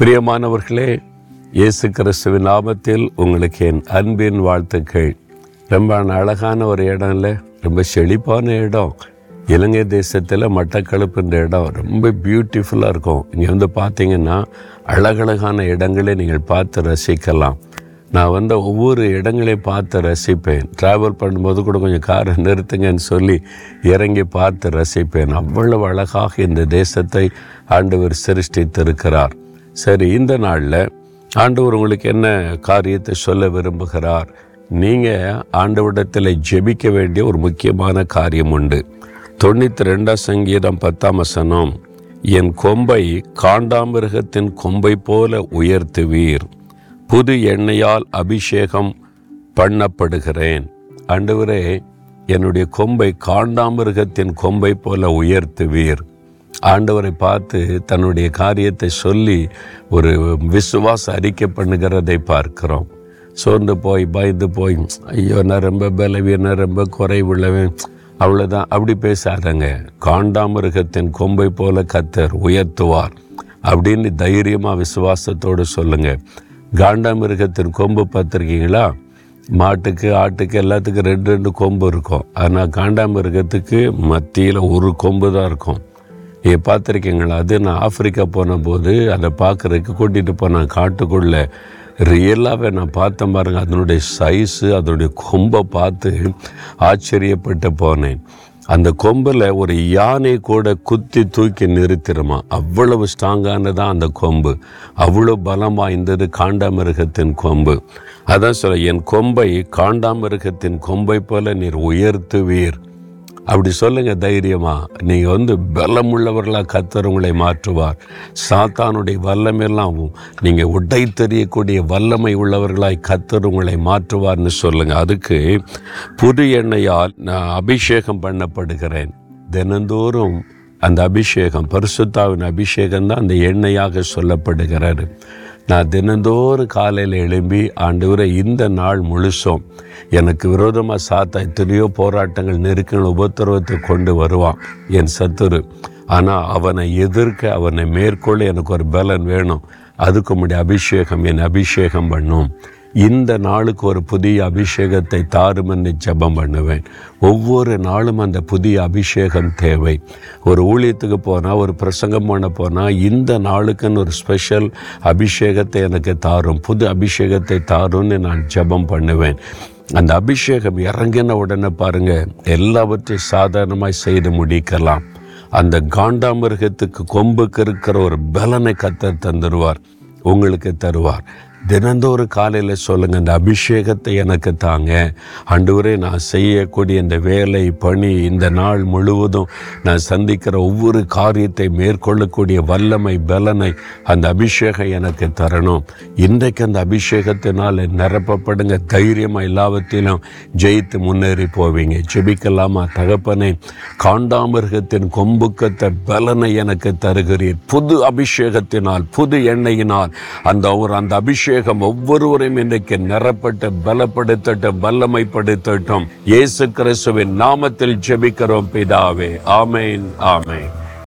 பிரியமானவர்களே இயேசு கிறிஸ்துவின் நாமத்தில் உங்களுக்கு என் அன்பின் வாழ்த்துக்கள். ரொம்ப அழகான ஒரு இடம் இல்லை ரொம்ப செழிப்பான இடம். இலங்கை தேசத்தில் மட்டக்களப்புன்ற இடம் ரொம்ப பியூட்டிஃபுல்லாக இருக்கும். இங்கே வந்து பார்த்தீங்கன்னா அழகழகான இடங்களை நீங்கள் பார்த்து ரசிக்கலாம். நான் வந்து ஒவ்வொரு இடங்களையும் பார்த்து ரசிப்பேன். ட்ராவல் பண்ணும்போது கூட கொஞ்சம் காரை நிறுத்துங்கன்னு சொல்லி இறங்கி பார்த்து ரசிப்பேன். அவ்வளவு அழகாக இந்த தேசத்தை ஆண்டவர் சிருஷ்டித்திருக்கிறார். சரி இந்த நாளில் ஆண்டவர் உங்களுக்கு என்ன காரியத்தை சொல்ல விரும்புகிறார்? நீங்கள் ஆண்டவரிடத்தில் ஜெபிக்க வேண்டிய ஒரு முக்கியமான காரியம் உண்டு. தொண்ணூற்றி ரெண்டாம் சங்கீதம் பத்தாம் வசனம் என் கொம்பை காண்டாமிருகத்தின் கொம்பை போல உயர்த்துவீர். புது எண்ணெயால் அபிஷேகம் பண்ணப்படுகிறேன். ஆண்டவரே என்னுடைய கொம்பை காண்டாமிருகத்தின் கொம்பை போல உயர்த்துவீர். ஆண்டவரை பார்த்து தன்னுடைய காரியத்தை சொல்லி ஒரு விசுவாச அறிக்கை பண்ணுகிறதை பார்க்கிறோம். சோர்ந்து போய் பயந்து போய் ஐயோ நான் ரொம்ப பலவீனம் ரொம்ப குறைவுள்ளவன் அவ்வளோதான் அப்படி பேசாதங்க. காண்டாமிருகத்தின் கொம்பை போல கத்தர் உயர்த்துவார். அப்படின்னு தைரியமாக விசுவாசத்தோடு சொல்லுங்கள் காண்டாமிருகத்தின் கொம்பு பார்த்துருக்கீங்களா? மாட்டுக்கு ஆட்டுக்கு எல்லாத்துக்கும் ரெண்டு ரெண்டு கொம்பு இருக்கும். ஆனால் காண்டாமிருகத்துக்கு மத்தியில் ஒரு கொம்பு தான் இருக்கும். நீங்கள் பார்த்துருக்கீங்களா? அது நான் ஆப்பிரிக்கா போன போது அதை பார்க்குறதுக்கு கூட்டிகிட்டு போனேன் காட்டுக்குள்ளே ரியலாகவே நான் பார்த்தேன் பாருங்கள் அதனுடைய சைஸு அதனுடைய கொம்பை பார்த்து ஆச்சரியப்பட்டு போனேன். அந்த கொம்பில் ஒரு யானை கூட குத்தி தூக்கி நிறுத்திடுமா? அவ்வளவு ஸ்ட்ராங்கானதான் அந்த கொம்பு. அவ்வளோ பலம் வாய்ந்தது காண்டாமிருகத்தின் கொம்பு. அதான் சொல்ல என் கொம்பை காண்டாமிருகத்தின் கொம்பை போல நீர் உயர்த்துவீர். அப்படி சொல்லுங்க தைரியமா. நீங்க வந்து பலம் உள்ளவர்களா கத்தர் உங்களை மாற்றுவார். சாத்தானுடைய வல்லமெல்லாம் நீங்க உடை தெரியக்கூடிய வல்லமை உள்ளவர்களாய் கத்தர் உங்களை மாற்றுவார்னு சொல்லுங்க. அதுக்கு புது எண்ணெயால் நான் அபிஷேகம் பண்ணப்படுகிறேன். தினந்தோறும் அந்த அபிஷேகம் பரிசுத்தாவின் அபிஷேகம் தான் அந்த எண்ணெயாக சொல்லப்படுகிறாரு நான் தினந்தோறும் காலையில் எழும்பி ஆண்டவரை இந்த நாள் முழுசும் எனக்கு விரோதமாக சாத்தா எத்தனையோ போராட்டங்கள் நெருக்கங்கள் உபத்திரவத்தை கொண்டு வருவான் என் சத்துரு. ஆனால் அவனை எதிர்க்க அவனை மேற்கொள்ள எனக்கு ஒரு பலன் வேணும். அதுக்கு முன்னாடி அபிஷேகம் என் அபிஷேகம் பண்ணும். இந்த நாளுக்கு ஒரு புதிய அபிஷேகத்தை தாருமன்னு ஜெபம் பண்ணுவேன். ஒவ்வொரு நாளும் அந்த புதிய அபிஷேகம் தேவை. ஒரு ஊழியத்துக்கு போனால் ஒரு பிரசங்கம் பண்ண போனால் இந்த நாளுக்குன்னு ஒரு ஸ்பெஷல் அபிஷேகத்தை எனக்கு தாரும். புது அபிஷேகத்தை தாரும்னு நான் ஜெபம் பண்ணுவேன். அந்த அபிஷேகம் இறங்கின உடனே பாருங்கள் எல்லாவற்றையும் சாதாரணமாக செய்து முடிக்கலாம். அந்த காண்டாமிருகத்துக்கு கொம்புக்கு இருக்கிற ஒரு பலனை கத்தர் தந்துடுவார் உங்களுக்கு தருவார். தினந்தோறும் காலையில் சொல்லுங்கள் இந்த அபிஷேகத்தை எனக்கு தாங்க. ஆண்டவரே நான் செய்யக்கூடிய இந்த வேலை பணி இந்த நாள் முழுவதும் நான் சந்திக்கிற ஒவ்வொரு காரியத்தை மேற்கொள்ளக்கூடிய வல்லமை பலனை அந்த அபிஷேகம் எனக்கு தரணும். இன்றைக்கு அந்த அபிஷேகத்தினால் நிரப்பப்படுங்க. தைரியமாக எல்லாவற்றிலும் ஜெயித்து முன்னேறி போவீங்க. ஜெபிக்கலாமா தகப்பனை? காண்டாமிருகத்தின் கொம்புக்கத்த பலனை எனக்கு தருகிறீர். புது அபிஷேகத்தினால் புது எண்ணெயினால் அந்த ஒரு அந்த அபிஷேகம் ஒவ்வொருவரையும் இன்றைக்கு நிரப்பட்டு பலப்படுத்தட்டும் வல்லமைப்படுத்தட்டும். இயேசு கிறிஸ்துவின் நாமத்தில் ஜெபிக்கிறோம் பிதாவே. ஆமேன் ஆமேன்.